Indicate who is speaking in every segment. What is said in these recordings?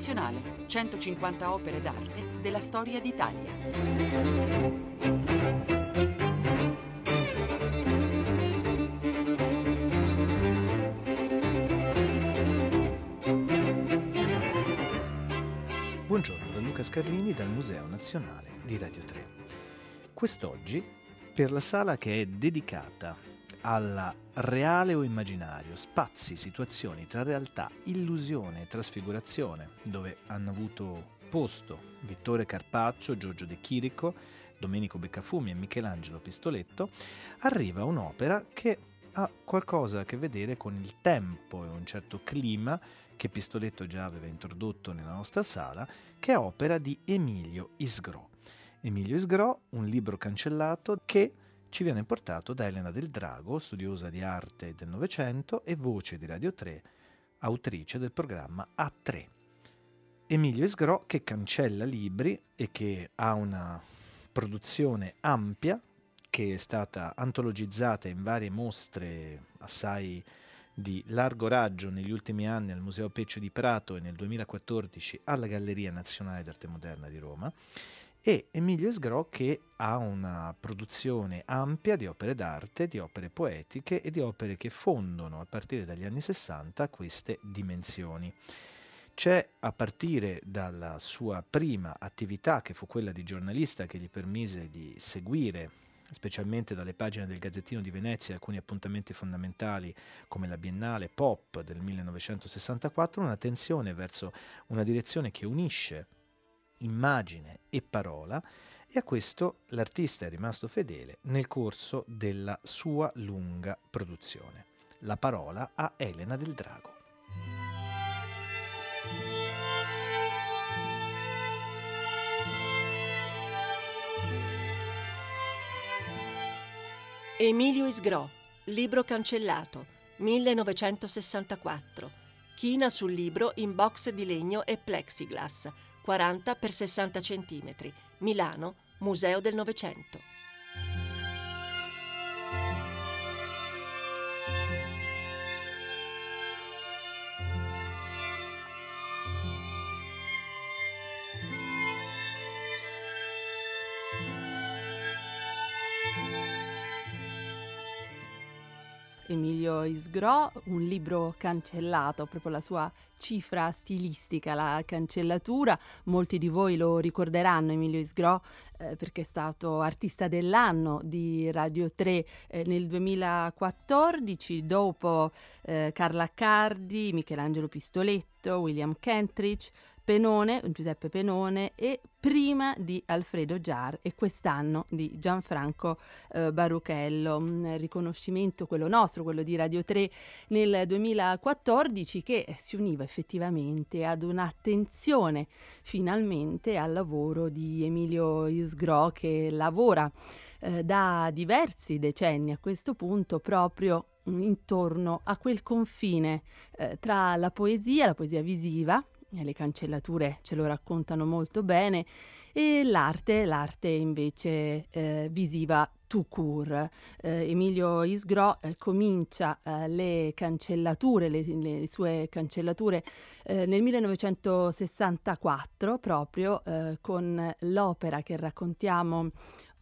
Speaker 1: Nazionale, 150 opere d'arte della storia d'Italia.
Speaker 2: Buongiorno da Luca Scarlini dal Museo Nazionale di Radio 3. Quest'oggi, per la sala che è dedicata alla reale o immaginario, spazi, situazioni tra realtà, illusione e trasfigurazione, dove hanno avuto posto Vittore Carpaccio, Giorgio De Chirico, Domenico Beccafumi e Michelangelo Pistoletto, arriva un'opera che ha qualcosa a che vedere con il tempo e un certo clima che Pistoletto già aveva introdotto nella nostra sala, che è opera di Emilio Isgrò. Emilio Isgrò, un libro cancellato che ci viene portato da Elena del Drago, studiosa di arte del Novecento e voce di Radio 3, autrice del programma A3. Emilio Esgro che cancella libri e che ha una produzione ampia che è stata antologizzata in varie mostre assai di largo raggio negli ultimi anni al Museo Peccio di Prato e nel 2014 alla Galleria Nazionale d'Arte Moderna di Roma e Emilio Esgro che ha una produzione ampia di opere d'arte, di opere poetiche e di opere che fondono a partire dagli anni 60 queste dimensioni. C'è a partire dalla sua prima attività, che fu quella di giornalista, che gli permise di seguire specialmente dalle pagine del Gazzettino di Venezia alcuni appuntamenti fondamentali come la Biennale Pop del 1964, una tensione verso una direzione che unisce immagine e parola e a questo l'artista è rimasto fedele nel corso della sua lunga produzione. La parola a Elena del Drago.
Speaker 3: Emilio Isgrò, libro cancellato, 1964. China sul libro in box di legno e plexiglass, 40 x 60 cm, Milano, Museo del Novecento.
Speaker 4: Emilio Isgro, un libro cancellato, proprio la sua cifra stilistica, la cancellatura. Molti di voi lo ricorderanno Emilio Isgro eh, perché è stato artista dell'anno di Radio 3 eh, nel 2014, dopo eh, Carla Accardi, Michelangelo Pistoletto, William Kentridge, Penone, Giuseppe Penone e prima di Alfredo Giar e quest'anno di Gianfranco eh, Baruchello. Un riconoscimento, quello nostro, quello di Radio 3 nel 2014 che si univa effettivamente ad un'attenzione finalmente al lavoro di Emilio Isgro che lavora eh, da diversi decenni a questo punto proprio intorno a quel confine eh, tra la poesia, la poesia visiva, le cancellature ce lo raccontano molto bene, e l'arte, l'arte invece eh, visiva tout court. Eh, Emilio Isgro eh, comincia eh, le cancellature, le, le sue cancellature eh, nel 1964 proprio eh, con l'opera che raccontiamo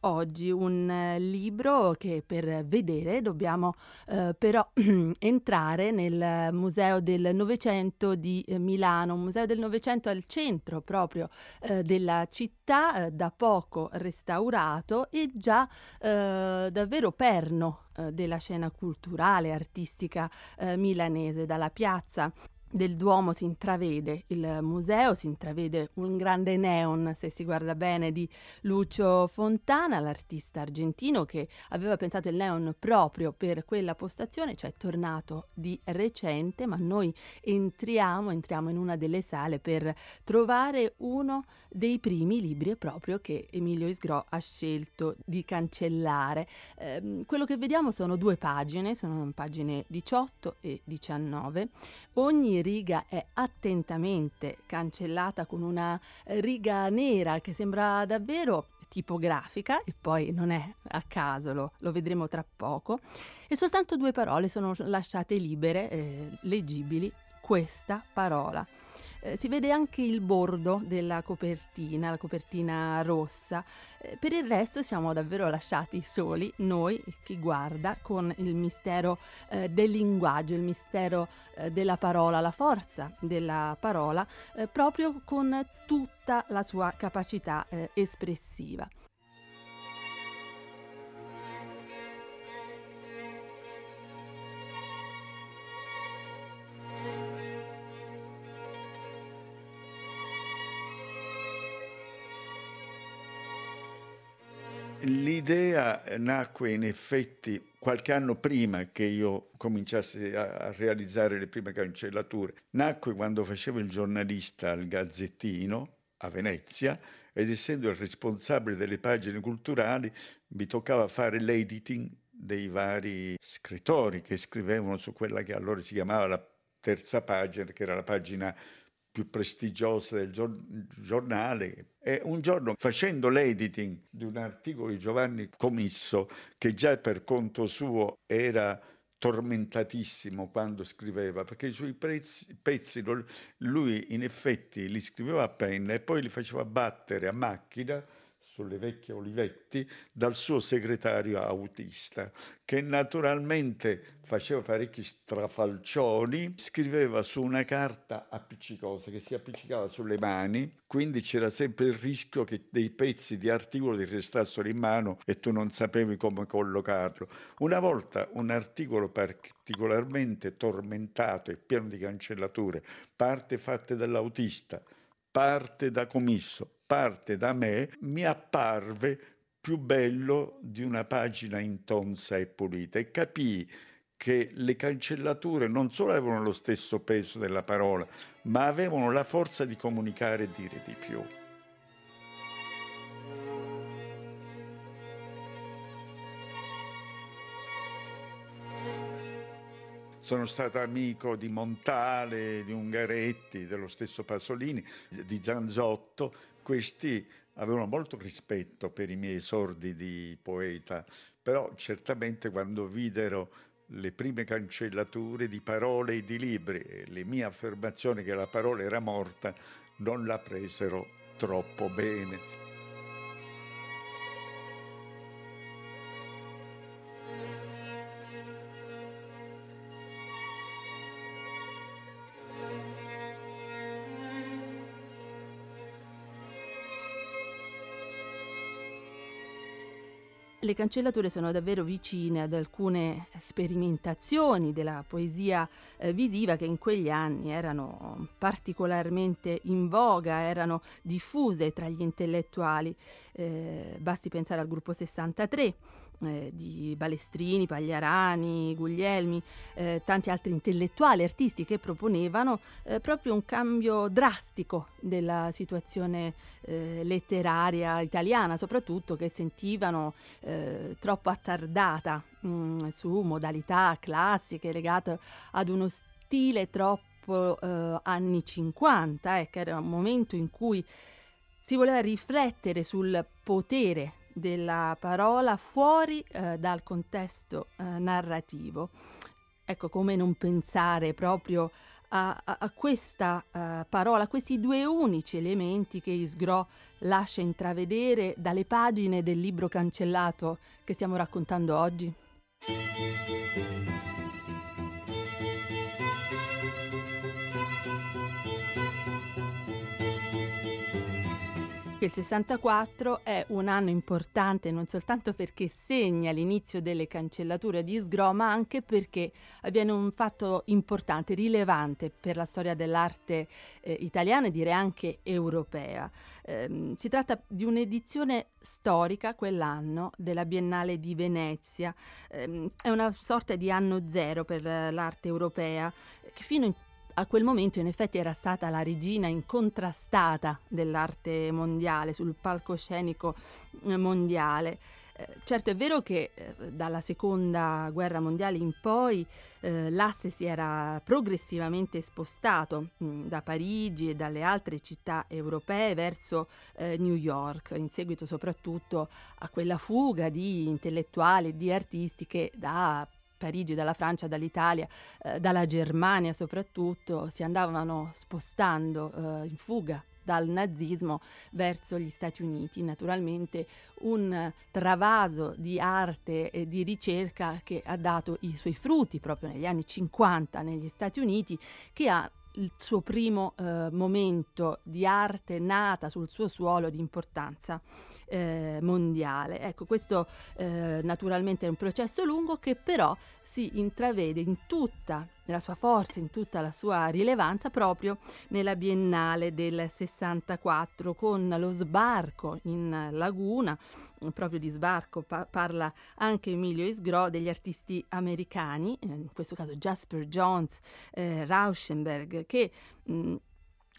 Speaker 4: oggi un eh, libro che per vedere dobbiamo eh, però entrare nel Museo del Novecento di eh, Milano, un museo del Novecento al centro proprio eh, della città, eh, da poco restaurato e già eh, davvero perno della scena culturale, artistica milanese, dalla piazza del Duomo si intravede il museo, si intravede un grande neon, se si guarda bene, di Lucio Fontana, l'artista argentino che aveva pensato il neon proprio per quella postazione, cioè è tornato di recente, ma noi entriamo, entriamo in una delle sale per trovare uno dei primi libri proprio che Emilio Isgro ha scelto di cancellare. Eh, quello che vediamo sono due pagine, sono pagine 18 e 19. Ogni riga è attentamente cancellata con una riga nera che sembra davvero tipografica e poi non è a caso, lo, lo vedremo tra poco, e soltanto due parole sono lasciate libere, eh, leggibili, questa parola. Eh, si vede anche il bordo della copertina, la copertina rossa. Eh, per il resto siamo davvero lasciati soli, noi, chi guarda, con il mistero eh, del linguaggio, il mistero eh, della parola, la forza della parola, eh, proprio con tutta la sua capacità eh, espressiva.
Speaker 5: L'idea nacque in effetti qualche anno prima che io cominciassi a realizzare le prime cancellature. Nacque quando facevo il giornalista al Gazzettino a Venezia ed essendo il responsabile delle pagine culturali mi toccava fare l'editing dei vari scrittori che scrivevano su quella che allora si chiamava la terza pagina, che era la pagina più prestigiosa del giornale. E un giorno, facendo l'editing di un articolo di Giovanni Comisso, che già per conto suo era tormentatissimo quando scriveva, perché i suoi pezzi, pezzi lui in effetti li scriveva a penna e poi li faceva battere a macchina sulle vecchie Olivetti dal suo segretario autista, che naturalmente faceva parecchi strafalcioni, scriveva su una carta appiccicosa che si appiccicava sulle mani, quindi c'era sempre il rischio che dei pezzi di articolo ti restassero in mano e tu non sapevi come collocarlo. Una volta un articolo particolarmente tormentato e pieno di cancellature, parte fatte dall'autista, parte da commisso, parte da me, mi apparve più bello di una pagina intonsa e pulita e capii che le cancellature non solo avevano lo stesso peso della parola, ma avevano la forza di comunicare e dire di più. Sono stato amico di Montale, di Ungaretti, dello stesso Pasolini, di Zanzotto. Questi avevano molto rispetto per i miei esordi di poeta, però certamente quando videro le prime cancellature di parole e di libri e le mie affermazioni che la parola era morta non la presero troppo bene.
Speaker 4: Le cancellature sono davvero vicine ad alcune sperimentazioni della poesia eh, visiva che in quegli anni erano particolarmente in voga, erano diffuse tra gli intellettuali. Eh, basti pensare al gruppo 63 eh, di Balestrini, Pagliarani, Guglielmi, eh, tanti altri intellettuali, artisti che proponevano eh, proprio un cambio drastico della situazione eh, letteraria italiana, soprattutto che sentivano eh, troppo attardata mh, mm, su modalità classiche legate ad uno stile troppo eh, anni 50, che era un momento in cui si voleva riflettere sul potere della parola fuori eh, dal contesto eh, narrativo. Ecco come non pensare proprio a, a, a questa uh, parola, a questi due unici elementi che Isgro lascia intravedere dalle pagine del libro cancellato che stiamo raccontando oggi. Il 64 è un anno importante non soltanto perché segna l'inizio delle cancellature di Sgro, ma anche perché avviene un fatto importante, rilevante per la storia dell'arte eh, italiana e direi anche europea. Eh, si tratta di un'edizione storica quell'anno della Biennale di Venezia. Eh, è una sorta di anno zero per l'arte europea che fino in a quel momento in effetti era stata la regina incontrastata dell'arte mondiale sul palcoscenico eh, mondiale. Eh, certo è vero che eh, dalla seconda guerra mondiale in poi eh, l'asse si era progressivamente spostato mh, mm, da Parigi e dalle altre città europee verso eh, New York, in seguito soprattutto a quella fuga di intellettuali e di artisti che da Parigi, dalla Francia, dall'Italia, eh, dalla Germania soprattutto, si andavano spostando eh, in fuga dal nazismo verso gli Stati Uniti. Naturalmente un travaso di arte e di ricerca che ha dato i suoi frutti proprio negli anni 50 negli Stati Uniti, che ha il suo primo eh, momento di arte nata sul suo suolo di importanza eh, mondiale. Ecco, questo eh, naturalmente è un processo lungo che però si intravede in tutta la sua forza, in tutta la sua rilevanza proprio nella Biennale del 64 con lo sbarco in laguna proprio di sbarco pa- parla anche Emilio Isgro degli artisti americani, in questo caso Jasper Jones, eh, Rauschenberg, che mh,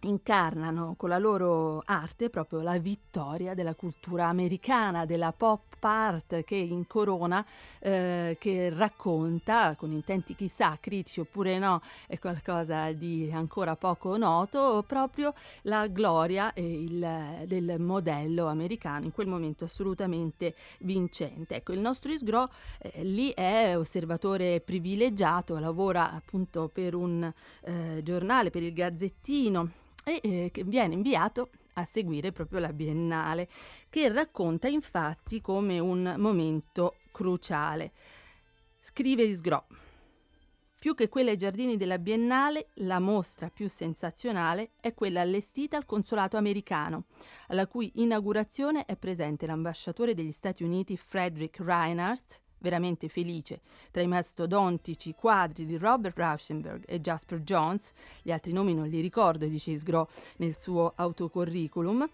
Speaker 4: incarnano con la loro arte proprio la vittoria della cultura americana, della pop art che incorona, eh, che racconta con intenti chissà critici oppure no, è qualcosa di ancora poco noto, proprio la gloria il, del modello americano, in quel momento assolutamente vincente. Ecco, il nostro Isgro eh, lì è osservatore privilegiato, lavora appunto per un eh, giornale, per il Gazzettino e eh, che viene inviato a seguire proprio la Biennale, che racconta infatti come un momento cruciale. Scrive Isgro. Più che quella ai giardini della Biennale, la mostra più sensazionale è quella allestita al consolato americano, alla cui inaugurazione è presente l'ambasciatore degli Stati Uniti Frederick Reinhardt, veramente felice. Tra i mastodontici quadri di Robert Rauschenberg e Jasper Jones, gli altri nomi non li ricordo, dice Isgro nel suo autocurriculum,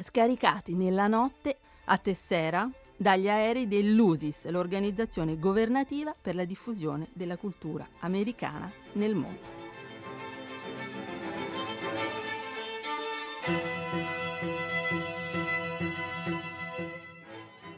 Speaker 4: scaricati nella notte a Tessera dagli aerei dell'USIS, l'organizzazione governativa per la diffusione della cultura americana nel mondo.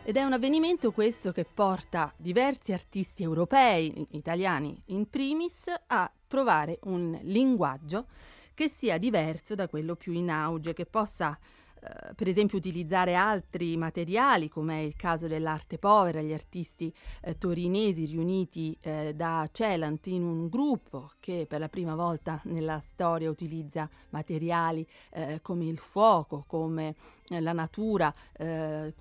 Speaker 4: Ed è un avvenimento questo che porta diversi artisti europei, italiani in primis, a trovare un linguaggio che sia diverso da quello più in auge, che possa eh, per esempio utilizzare altri materiali come è il caso dell'arte povera, gli artisti eh, torinesi riuniti eh, da Celant in un gruppo che per la prima volta nella storia utilizza materiali eh, come il fuoco, come la natura,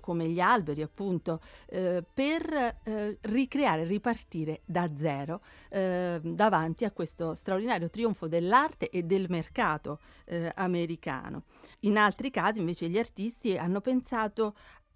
Speaker 4: come gli alberi appunto, per ricreare, ripartire da zero davanti a questo straordinario trionfo dell'arte e del mercato americano. In altri casi invece gli artisti hanno pensato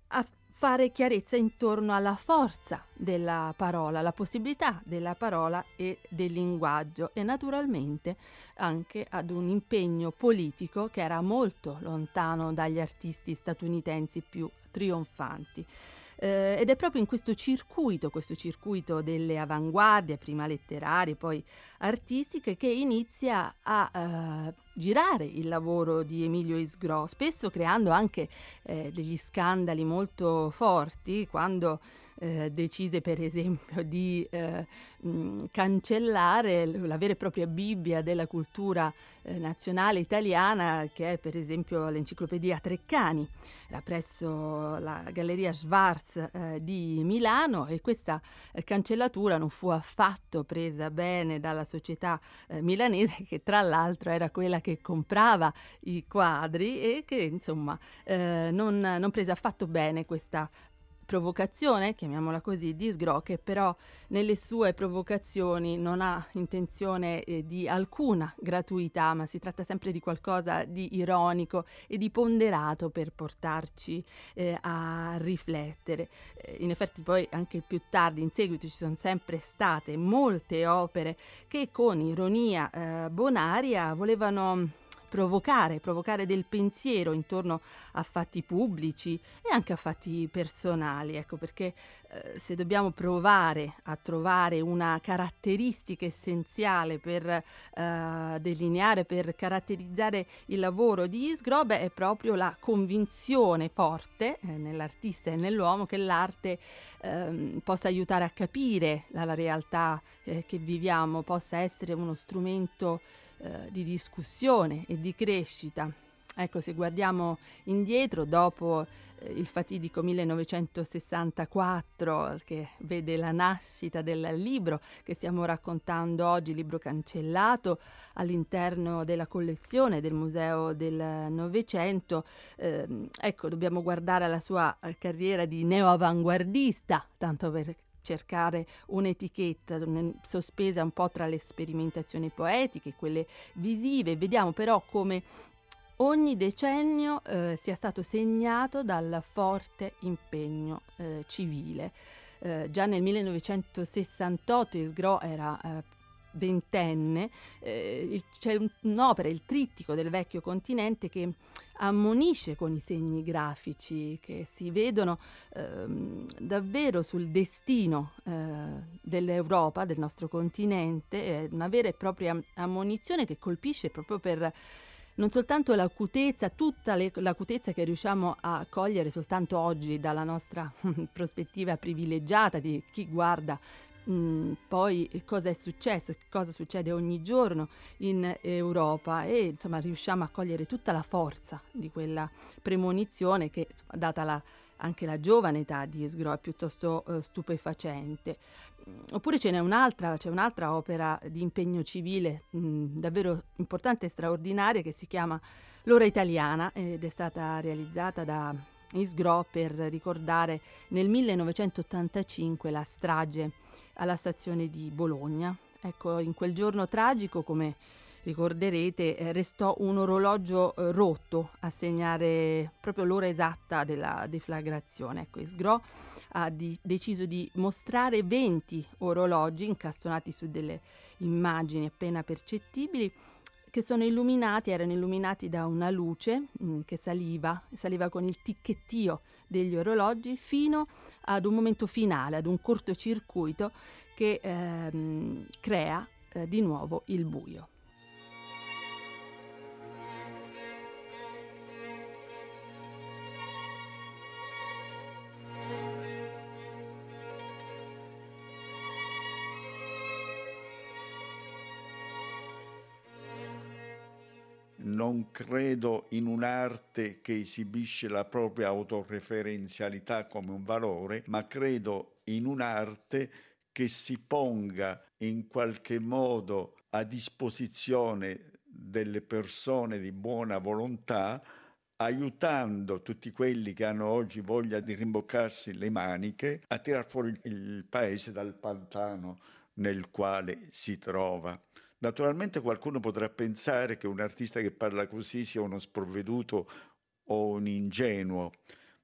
Speaker 4: a fare chiarezza intorno alla forza della parola, la possibilità della parola e del linguaggio e naturalmente anche ad un impegno politico che era molto lontano dagli artisti statunitensi più trionfanti. Eh, ed è proprio in questo circuito, questo circuito delle avanguardie, prima letterarie, poi artistiche, che inizia a eh, girare il lavoro di Emilio Isgro, spesso creando anche eh, degli scandali molto forti, quando eh, decise per esempio di eh, mh, cancellare la vera e propria Bibbia della cultura eh, nazionale italiana che è per esempio l'enciclopedia Treccani, era presso la Galleria Schwarz eh, di Milano e questa eh, cancellatura non fu affatto presa bene dalla società milanese che tra l'altro era quella che comprava i quadri e che insomma non, non prese affatto bene questa provocazione, chiamiamola così, di Sgro, che però nelle sue provocazioni non ha intenzione eh, di alcuna gratuità, ma si tratta sempre di qualcosa di ironico e di ponderato per portarci eh, a riflettere. Eh, in effetti poi anche più tardi, in seguito, ci sono sempre state molte opere che con ironia eh, bonaria volevano provocare, provocare del pensiero intorno a fatti pubblici e anche a fatti personali, ecco perché eh, se dobbiamo provare a trovare una caratteristica essenziale per eh, delineare, per caratterizzare il lavoro di Isgrobe è proprio la convinzione forte eh, nell'artista e nell'uomo che l'arte ehm, possa aiutare a capire la, la realtà eh, che viviamo, possa essere uno strumento eh, di discussione e di crescita. Ecco, se guardiamo indietro, dopo eh, il fatidico 1964, che vede la nascita del libro che stiamo raccontando oggi, libro cancellato all'interno della collezione del Museo del Novecento, eh, ecco, dobbiamo guardare alla sua eh, carriera di neoavanguardista, tanto per cercare un'etichetta sospesa un po' tra le sperimentazioni poetiche e quelle visive. Vediamo però come ogni decennio eh, sia stato segnato dal forte impegno eh, civile. Eh, già nel 1968 Isgro era eh, ventenne, eh, c'è un'opera, il trittico del vecchio continente, che ammonisce con i segni grafici che si vedono ehm, davvero sul destino eh, dell'Europa, del nostro continente, è una vera e propria ammonizione che colpisce proprio per non soltanto l'acutezza, tutta le, l'acutezza che riusciamo a cogliere soltanto oggi dalla nostra prospettiva privilegiata di chi guarda Mm, poi cosa è successo, cosa succede ogni giorno in Europa e insomma riusciamo a cogliere tutta la forza di quella premonizione che data la, anche la giovane età di Esgro è piuttosto eh, stupefacente. Mm, oppure ce n'è un'altra, c'è un'altra opera di impegno civile mh, mm, davvero importante e straordinaria che si chiama L'ora italiana ed è stata realizzata da Isgro per ricordare nel 1985 la strage alla stazione di Bologna. Ecco, in quel giorno tragico, come ricorderete, eh, restò un orologio eh, rotto a segnare proprio l'ora esatta della deflagrazione. Ecco, Isgro ha di- deciso di mostrare 20 orologi incastonati su delle immagini appena percettibili che sono illuminati, erano illuminati da una luce mh, mm, che saliva, saliva con il ticchettio degli orologi fino ad un momento finale, ad un cortocircuito che ehm, crea eh, di nuovo il buio.
Speaker 5: Non credo in un'arte che esibisce la propria autoreferenzialità come un valore, ma credo in un'arte che si ponga in qualche modo a disposizione delle persone di buona volontà, aiutando tutti quelli che hanno oggi voglia di rimboccarsi le maniche a tirar fuori il paese dal pantano nel quale si trova. Naturalmente qualcuno potrà pensare che un artista che parla così sia uno sprovveduto o un ingenuo,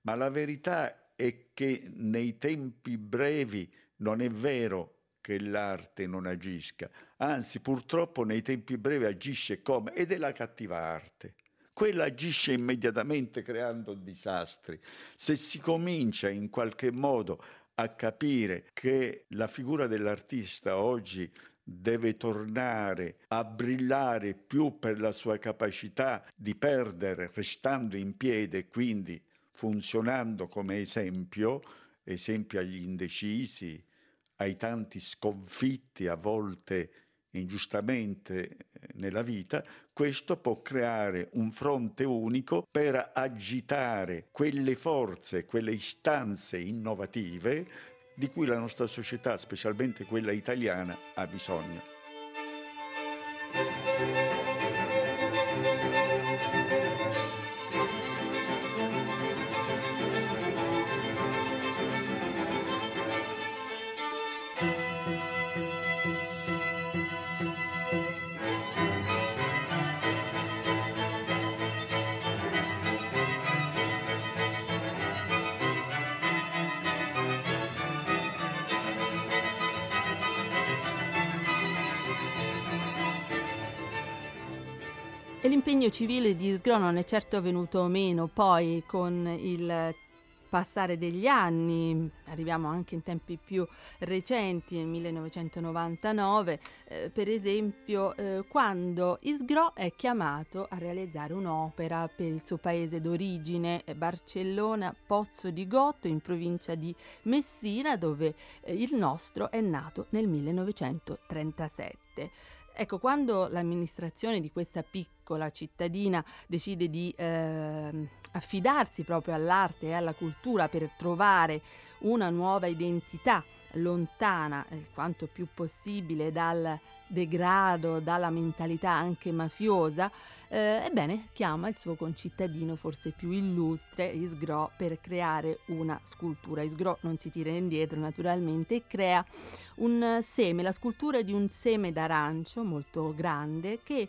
Speaker 5: ma la verità è che nei tempi brevi non è vero che l'arte non agisca, anzi purtroppo nei tempi brevi agisce come? Ed è la cattiva arte. Quella agisce immediatamente creando disastri. Se si comincia in qualche modo a capire che la figura dell'artista oggi deve tornare a brillare più per la sua capacità di perdere restando in piedi e quindi funzionando come esempio, esempio agli indecisi, ai tanti sconfitti a volte ingiustamente nella vita, questo può creare un fronte unico per agitare quelle forze, quelle istanze innovative di cui la nostra società, specialmente quella italiana, ha bisogno.
Speaker 4: L'impegno civile di Sgro non è certo venuto meno poi con il passare degli anni, arriviamo anche in tempi più recenti, nel 1999, eh, per esempio, eh, quando Isgro è chiamato a realizzare un'opera per il suo paese d'origine, eh, Barcellona Pozzo di Gotto, in provincia di Messina, dove eh, il nostro è nato nel 1937. Ecco, quando l'amministrazione di questa piccola cittadina decide di eh, affidarsi proprio all'arte e alla cultura per trovare una nuova identità lontana il quanto più possibile dal degrado, dalla mentalità anche mafiosa, eh, ebbene chiama il suo concittadino forse più illustre, Isgro, per creare una scultura. Isgro non si tira indietro naturalmente e crea un seme, la scultura di un seme d'arancio molto grande che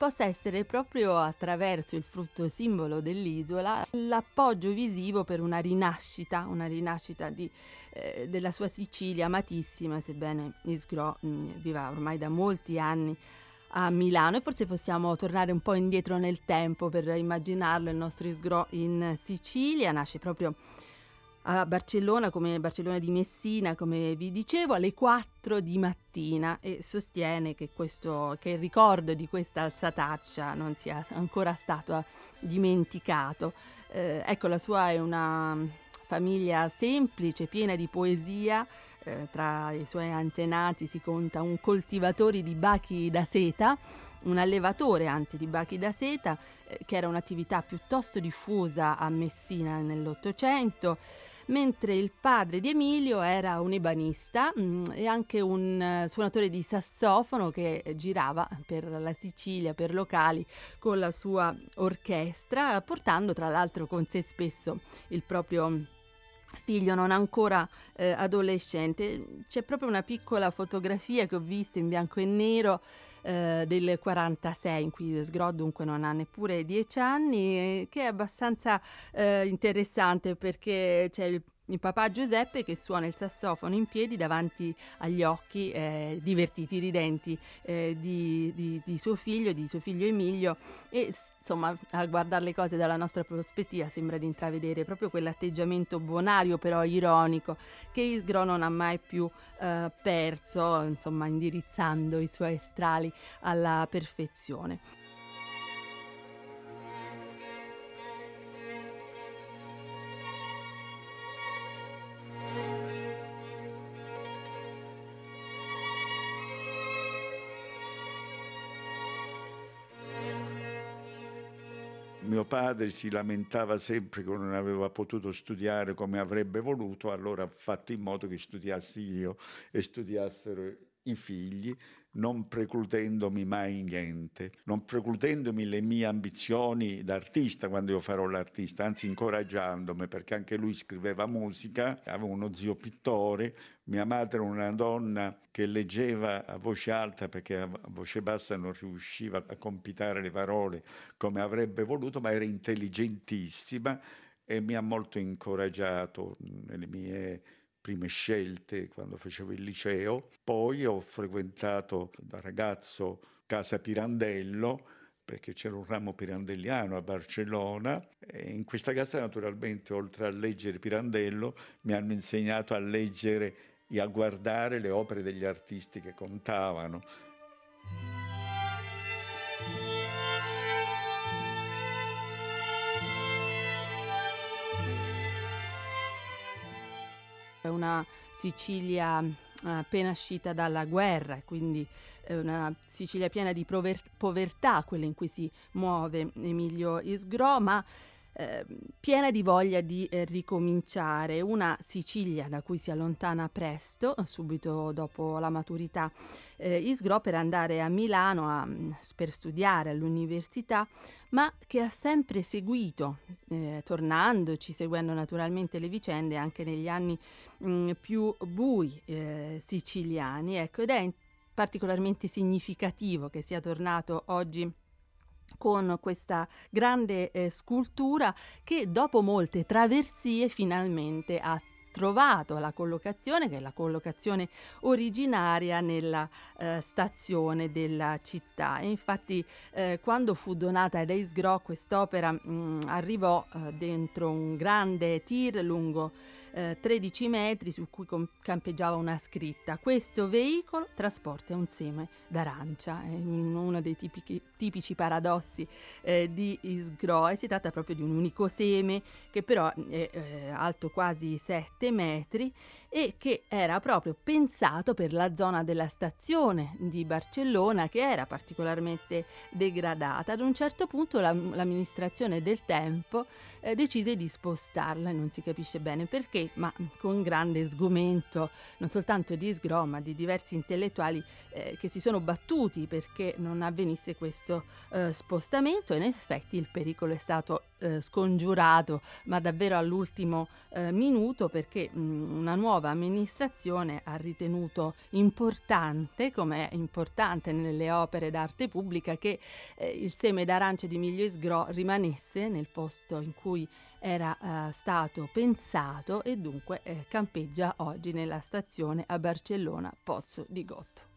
Speaker 4: possa essere proprio attraverso il frutto simbolo dell'isola l'appoggio visivo per una rinascita, una rinascita di, eh, della sua Sicilia amatissima, sebbene Isgro mm, viva ormai da molti anni a Milano. E forse possiamo tornare un po' indietro nel tempo per immaginarlo il nostro Isgro in Sicilia, nasce proprio a Barcellona, come Barcellona di Messina, come vi dicevo, alle 4 di mattina e sostiene che, questo, che il ricordo di questa alzataccia non sia ancora stato dimenticato. Eh, ecco, la sua è una famiglia semplice, piena di poesia. Eh, tra i suoi antenati si conta un coltivatore di bachi da seta un allevatore anzi di bachi da seta, eh, che era un'attività piuttosto diffusa a Messina nell'Ottocento, mentre il padre di Emilio era un ebanista mh, mm, e anche un uh, suonatore di sassofono che girava per la Sicilia, per locali, con la sua orchestra, portando tra l'altro con sé spesso il proprio figlio non ancora eh, adolescente. C'è proprio una piccola fotografia che ho visto in bianco e nero eh, del 46, in cui Sgro dunque non ha neppure 10 anni, che è abbastanza eh, interessante perché c'è il il papà Giuseppe che suona il sassofono in piedi davanti agli occhi eh, divertiti, ridenti eh, di, di, di, suo figlio, di suo figlio Emilio e insomma a guardare le cose dalla nostra prospettiva sembra di intravedere proprio quell'atteggiamento bonario però ironico che Isgro non ha mai più eh, perso, insomma indirizzando i suoi strali alla perfezione.
Speaker 5: Mio padre si lamentava sempre che non aveva potuto studiare come avrebbe voluto, allora ha fatto in modo che studiassi io e studiassero i figli, non precludendomi mai niente, non precludendomi le mie ambizioni d'artista quando io farò l'artista, anzi incoraggiandomi perché anche lui scriveva musica, aveva uno zio pittore, mia madre una donna che leggeva a voce alta perché a voce bassa non riusciva a compitare le parole come avrebbe voluto, ma era intelligentissima e mi ha molto incoraggiato nelle mie prime scelte quando facevo il liceo, poi ho frequentato da ragazzo Casa Pirandello perché c'era un ramo pirandelliano a Barcellona e in questa casa naturalmente oltre a leggere Pirandello mi hanno insegnato a leggere e a guardare le opere degli artisti che contavano
Speaker 4: una Sicilia eh, appena uscita dalla guerra, quindi una Sicilia piena di povertà, quella in cui si muove Emilio Isgro, ma eh, piena di voglia di eh, ricominciare, una Sicilia da cui si allontana presto, subito dopo la maturità eh, Isgro per andare a Milano a, mm, per studiare all'università, ma che ha sempre seguito, eh, tornandoci, seguendo naturalmente le vicende anche negli anni mh, mm, più bui eh, siciliani, ecco, ed è particolarmente significativo che sia tornato oggi con questa grande eh, scultura che dopo molte traversie finalmente ha trovato la collocazione, che è la collocazione originaria nella eh, stazione della città. E infatti eh, quando fu donata ad Ace Gro quest'opera mh, arrivò eh, dentro un grande tir lungo eh, 13 metri su cui com- campeggiava una scritta. Questo veicolo trasporta un seme d'arancia, è uno dei tipici, tipici paradossi eh, di Isgro e si tratta proprio di un unico seme che però è eh, alto quasi 7 metri e che era proprio pensato per la zona della stazione di Barcellona che era particolarmente degradata. Ad un certo punto la, l'amministrazione del tempo eh, decise di spostarla e non si capisce bene perché, ma con grande sgomento non soltanto di Sgro ma di diversi intellettuali eh, che si sono battuti perché non avvenisse questo eh, spostamento. In effetti il pericolo è stato eh, scongiurato ma davvero all'ultimo eh, minuto perché mh, una nuova amministrazione ha ritenuto importante, come è importante nelle opere d'arte pubblica, che eh, il seme d'arancia di Miglio Isgro rimanesse nel posto in cui era eh, stato pensato e dunque eh, campeggia oggi nella stazione a Barcellona Pozzo di Gotto.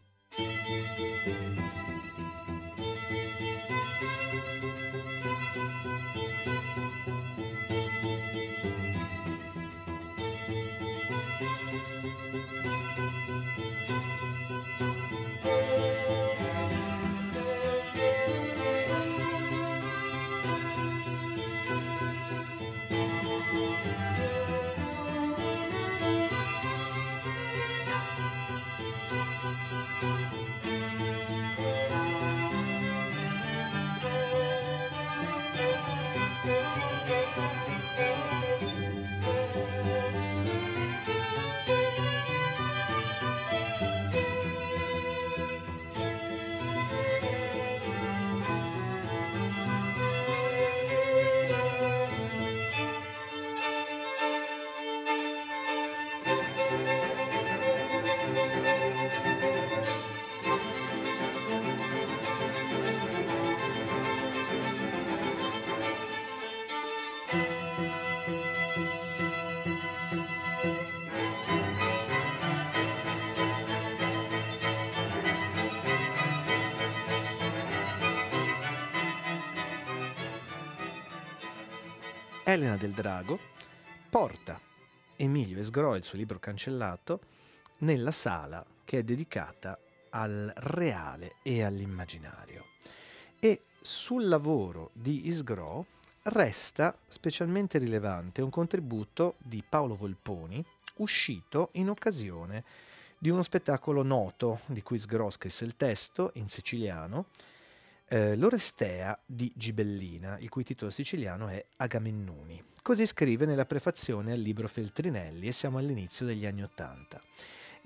Speaker 2: Elena del Drago porta Emilio Esgro, il suo libro cancellato, nella sala che è dedicata al reale e all'immaginario. E sul lavoro di Isgro resta specialmente rilevante un contributo di Paolo Volponi, uscito in occasione di uno spettacolo noto di cui Isgro scrisse il testo in siciliano, eh, L'Orestea di Gibellina, il cui titolo siciliano è Agamennuni. Così scrive nella prefazione al libro Feltrinelli e siamo all'inizio degli anni Ottanta.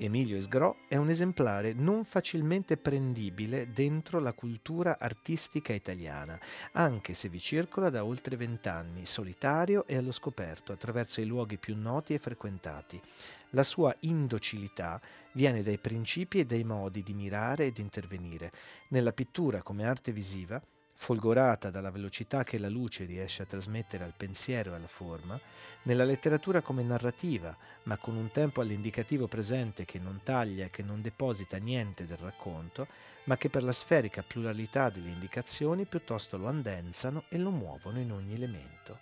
Speaker 2: Emilio Esgro è un esemplare non facilmente prendibile dentro la cultura artistica italiana, anche se vi circola da oltre vent'anni, solitario e allo scoperto, attraverso i luoghi più noti e frequentati. La sua indocilità viene dai principi e dai modi di mirare e di intervenire. Nella pittura come arte visiva, folgorata dalla velocità che la luce riesce a trasmettere al pensiero e alla forma, nella letteratura come narrativa, ma con un tempo all'indicativo presente che non taglia e che non deposita niente del racconto, ma che per la sferica pluralità delle indicazioni piuttosto lo andenzano e lo muovono in ogni elemento.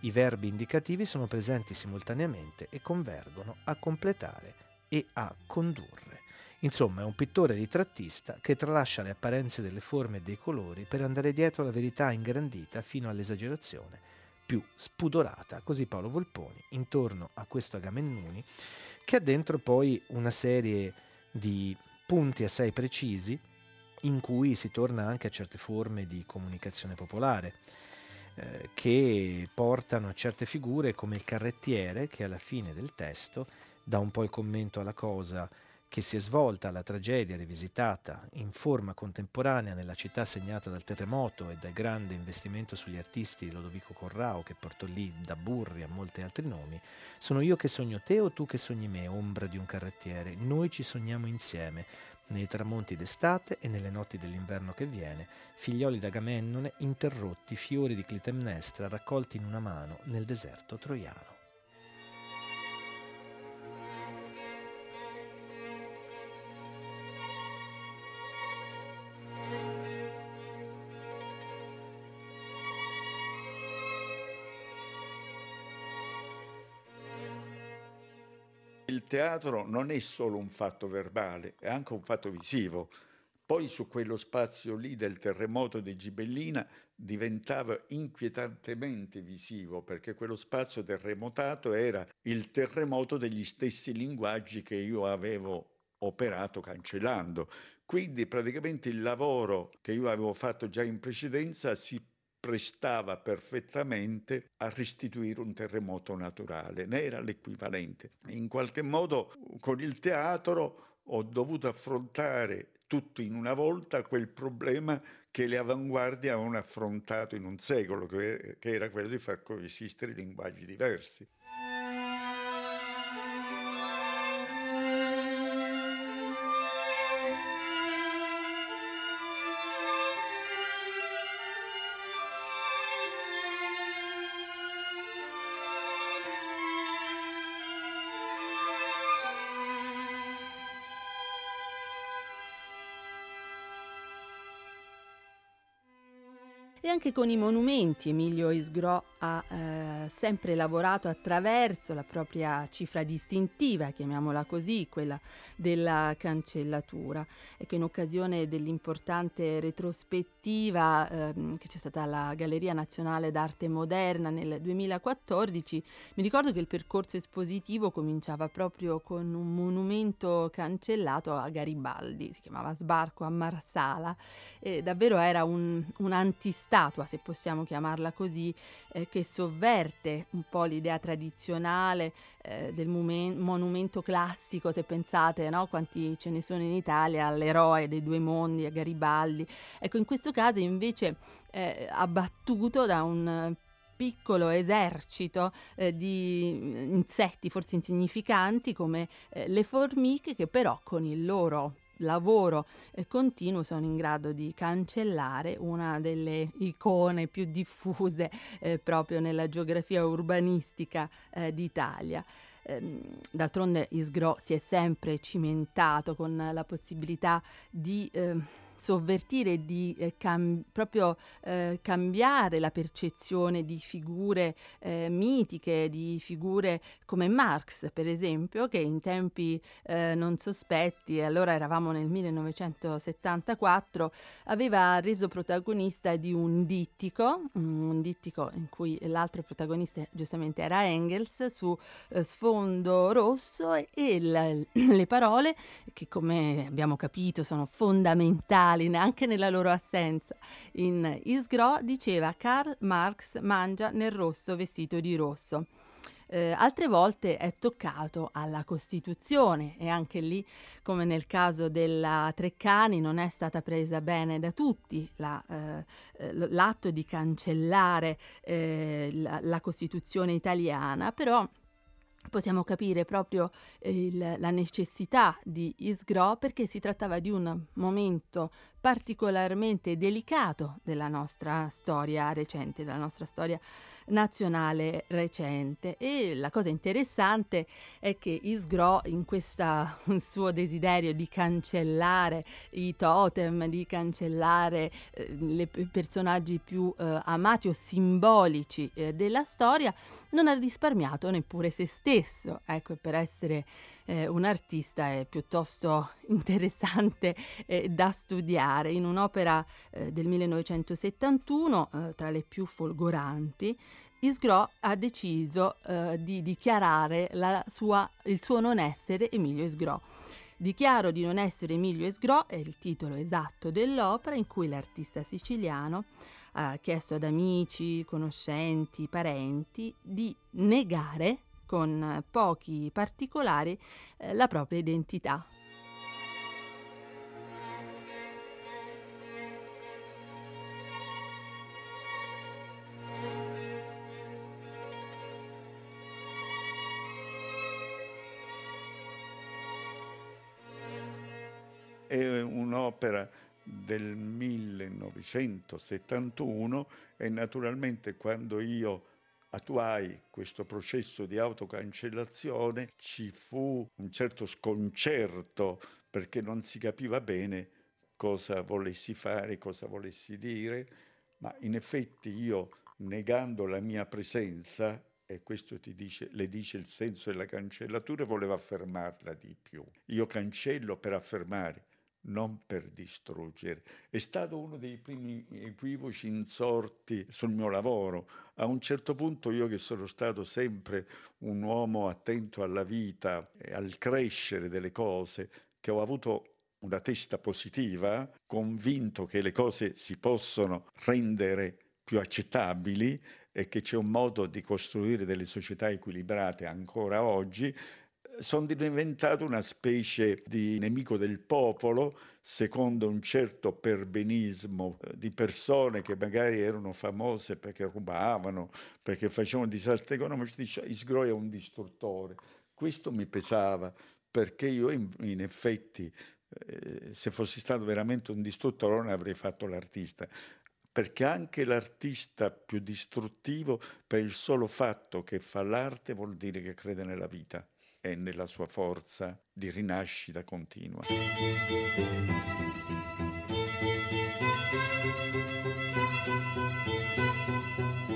Speaker 2: I verbi indicativi sono presenti simultaneamente e convergono a completare e a condurre. Insomma, è un pittore ritrattista che tralascia le apparenze delle forme e dei colori per andare dietro alla verità ingrandita fino all'esagerazione più spudorata, così Paolo Volponi, intorno a questo Agamennuni, che ha dentro poi una serie di punti assai precisi in cui si torna anche a certe forme di comunicazione popolare. Eh, che portano a certe figure come il carrettiere che alla fine del testo dà un po' il commento alla cosa che si è svolta la tragedia rivisitata in forma contemporanea nella città segnata dal terremoto e dal grande investimento sugli artisti di Lodovico Corrao che portò lì da Burri a molti altri nomi, sono io che sogno te o tu che sogni me, ombra di un carrettiere, noi ci sogniamo insieme, nei tramonti d'estate e nelle notti dell'inverno che viene, figlioli d'Agamennone interrotti, fiori di Clitemnestra raccolti in una mano nel deserto troiano.
Speaker 5: Teatro non è solo un fatto verbale, è anche un fatto visivo. Poi su quello spazio lì del terremoto di Gibellina diventava inquietantemente visivo perché quello spazio terremotato era il terremoto degli stessi linguaggi che io avevo operato cancellando. Quindi praticamente il lavoro che io avevo fatto già in precedenza si prestava perfettamente a restituire un terremoto naturale, ne era l'equivalente. In qualche modo con il teatro ho dovuto affrontare tutto in una volta quel problema che le avanguardie avevano affrontato in un secolo, che era quello di far coesistere linguaggi diversi.
Speaker 4: Anche con i monumenti Emilio Isgro ha eh, sempre lavorato attraverso la propria cifra distintiva, chiamiamola così, quella della cancellatura. Ecco, in occasione dell'importante retrospettiva eh, che c'è stata alla Galleria Nazionale d'Arte Moderna nel 2014, mi ricordo che il percorso espositivo cominciava proprio con un monumento cancellato a Garibaldi, si chiamava Sbarco a Marsala, e davvero era un, un antistatua, se possiamo chiamarla così, eh, che sovverte un po' l'idea tradizionale eh, del mumen- monumento classico, se pensate, no? quanti ce ne sono in Italia, all'eroe dei due mondi, a Garibaldi. Ecco, in questo caso invece eh, abbattuto da un piccolo esercito eh, di insetti forse insignificanti come eh, le formiche che però con il loro lavoro eh, continuo sono in grado di cancellare una delle icone più diffuse eh, proprio nella geografia urbanistica eh, d'Italia. Ehm, d'altronde Isgro si è sempre cimentato con la possibilità di ehm, sovvertire, di eh, cam- proprio eh, cambiare la percezione di figure eh, mitiche, di figure come Marx, per esempio, che in tempi eh, non sospetti, allora eravamo nel 1974, aveva reso protagonista di un dittico, un dittico in cui l'altro protagonista giustamente era Engels, su eh, sfondo rosso e, e le, le parole che come abbiamo capito sono fondamentali Stalin anche nella loro assenza. In Isgro diceva Karl Marx mangia nel rosso vestito di rosso. Eh, altre volte è toccato alla Costituzione e anche lì, come nel caso della Treccani, non è stata presa bene da tutti la, eh, l'atto di cancellare eh, la, la Costituzione italiana, però possiamo capire proprio il, la necessità di Isgro perché si trattava di un momento particolarmente delicato della nostra storia recente, della nostra storia nazionale recente. E la cosa interessante è che Isgro, in questo suo desiderio di cancellare i totem, di cancellare eh, i personaggi più eh, amati o simbolici eh, della storia, non ha risparmiato neppure se stesso. Ecco, per essere eh, un artista è piuttosto interessante eh, da studiare. In un'opera eh, del 1971, eh, tra le più folgoranti, Isgro ha deciso eh, di dichiarare sua, il suo non essere Emilio Isgro. Dichiaro di non essere Emilio Esgro è il titolo esatto dell'opera in cui l'artista siciliano ha chiesto ad amici, conoscenti, parenti di negare con pochi particolari eh, la propria identità.
Speaker 5: È un'opera del 1971 e naturalmente quando io attuai questo processo di autocancellazione ci fu un certo sconcerto perché non si capiva bene cosa volessi fare, cosa volessi dire, ma in effetti io negando la mia presenza e questo dice, le dice il senso della cancellatura, voleva affermarla di più. Io cancello per affermare, non per distruggere. È stato uno dei primi equivoci insorti sul mio lavoro. A un certo punto io che sono stato sempre un uomo attento alla vita e al crescere delle cose, che ho avuto una testa positiva, convinto che le cose si possono rendere più accettabili e che c'è un modo di costruire delle società equilibrate ancora oggi, sono diventato una specie di nemico del popolo, secondo un certo perbenismo eh, di persone che magari erano famose perché rubavano, perché facevano disastri economici, dice Isgro è un distruttore. Questo mi pesava perché io in, in effetti eh, se fossi stato veramente un distruttore non avrei fatto l'artista perché anche l'artista più distruttivo, per il solo fatto che fa l'arte, vuol dire che crede nella vita e nella sua forza di rinascita continua.
Speaker 4: siamo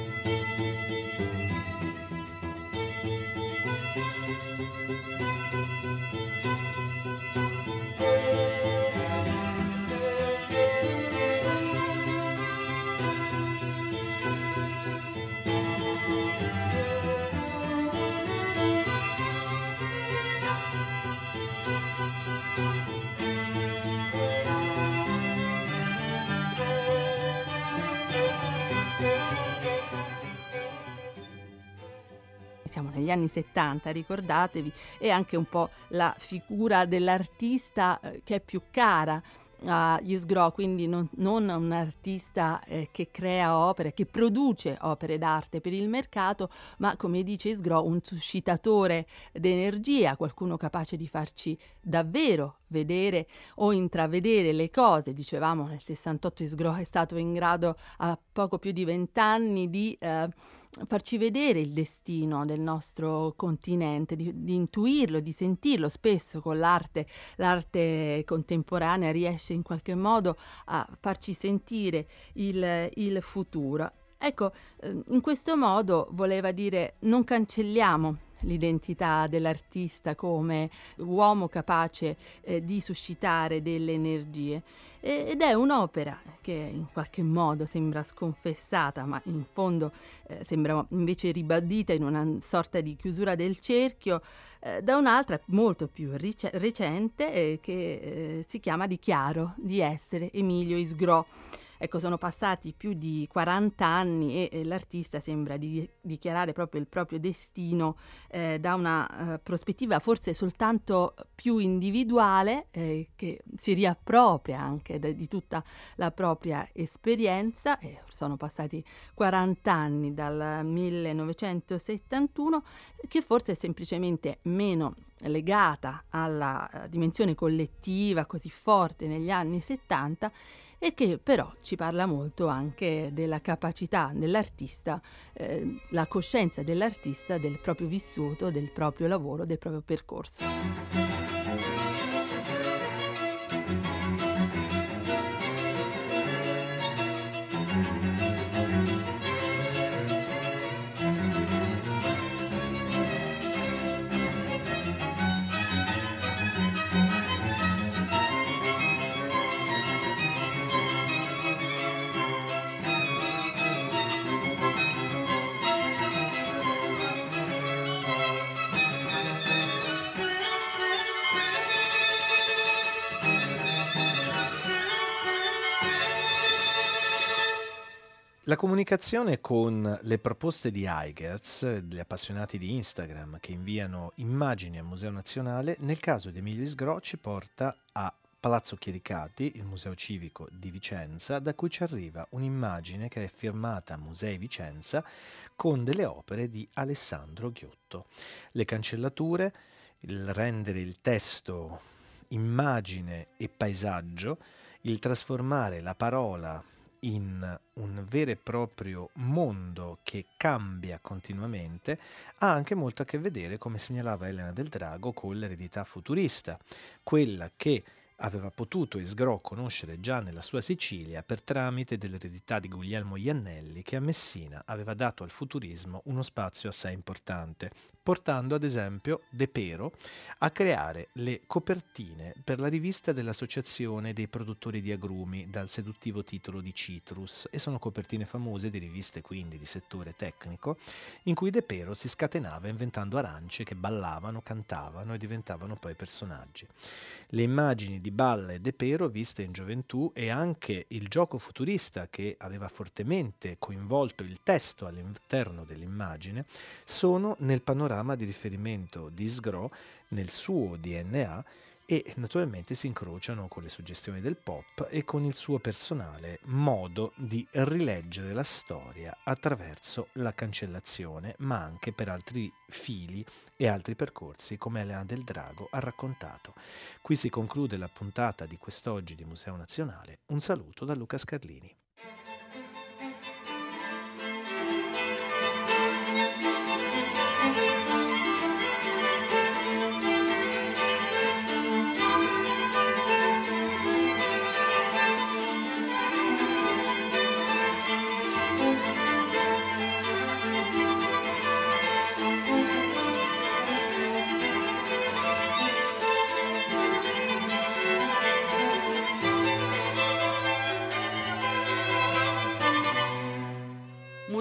Speaker 4: negli anni 70, ricordatevi, è anche un po' la figura dell'artista eh, che è più cara a Yisgro, quindi non, non, un artista eh, che crea opere, che produce opere d'arte per il mercato, ma come dice Yisgro, un suscitatore d'energia, qualcuno capace di farci davvero vedere o intravedere le cose. Dicevamo nel 68 Yisgro è stato in grado a poco più di vent'anni di... Eh, farci vedere il destino del nostro continente, di, di, intuirlo, di sentirlo. Spesso con l'arte, l'arte contemporanea riesce in qualche modo a farci sentire il, il futuro. Ecco, ehm, in questo modo voleva dire non cancelliamo l'identità dell'artista come uomo capace eh, di suscitare delle energie. E, ed è un'opera che in qualche modo sembra sconfessata ma in fondo eh, sembra invece ribadita in una sorta di chiusura del cerchio eh, da un'altra molto più rice- recente eh, che eh, si chiama Dichiaro di essere Emilio Isgro Ecco, sono passati più di 40 anni e, e l'artista sembra di, dichiarare proprio il proprio destino eh, da una eh, prospettiva forse soltanto più individuale, eh, che si riappropria anche de, di tutta la propria esperienza. sono passati 40 anni dal 1971, che forse è semplicemente meno legata alla eh, dimensione collettiva così forte negli anni 70 e che però ci parla molto anche della capacità dell'artista, eh, la coscienza dell'artista del proprio vissuto, del proprio lavoro, del proprio percorso.
Speaker 2: Comunicazione con le proposte di Eigerz, gli appassionati di Instagram che inviano immagini al Museo Nazionale, nel caso di Emilio Isgro ci porta a Palazzo Chiericati, il Museo Civico di Vicenza, da cui ci arriva un'immagine che è firmata Musei Vicenza con delle opere di Alessandro Ghiotto. Le cancellature, il rendere il testo immagine e paesaggio, il trasformare la parola in un vero e proprio mondo che cambia continuamente, ha anche molto a che vedere, come segnalava Elena del Drago, con l'eredità futurista, quella che aveva potuto Isgrò conoscere già nella sua Sicilia per tramite dell'eredità di Guglielmo Iannelli che a Messina aveva dato al futurismo uno spazio assai importante, portando ad esempio De Pero a creare le copertine per la rivista dell'Associazione dei produttori di agrumi dal seduttivo titolo di Citrus e sono copertine famose di riviste quindi di settore tecnico in cui De Pero si scatenava inventando arance che ballavano, cantavano e diventavano poi personaggi. Le immagini di Balla e De Pero viste in gioventù e anche il gioco futurista che aveva fortemente coinvolto il testo all'interno dell'immagine sono nel panorama panorama di riferimento di Sgro nel suo DNA e naturalmente si incrociano con le suggestioni del pop e con il suo personale modo di rileggere la storia attraverso la cancellazione, ma anche per altri fili e altri percorsi come Elena del Drago ha raccontato. Qui si conclude la puntata di quest'oggi di Museo Nazionale. Un saluto da Luca Scarlini.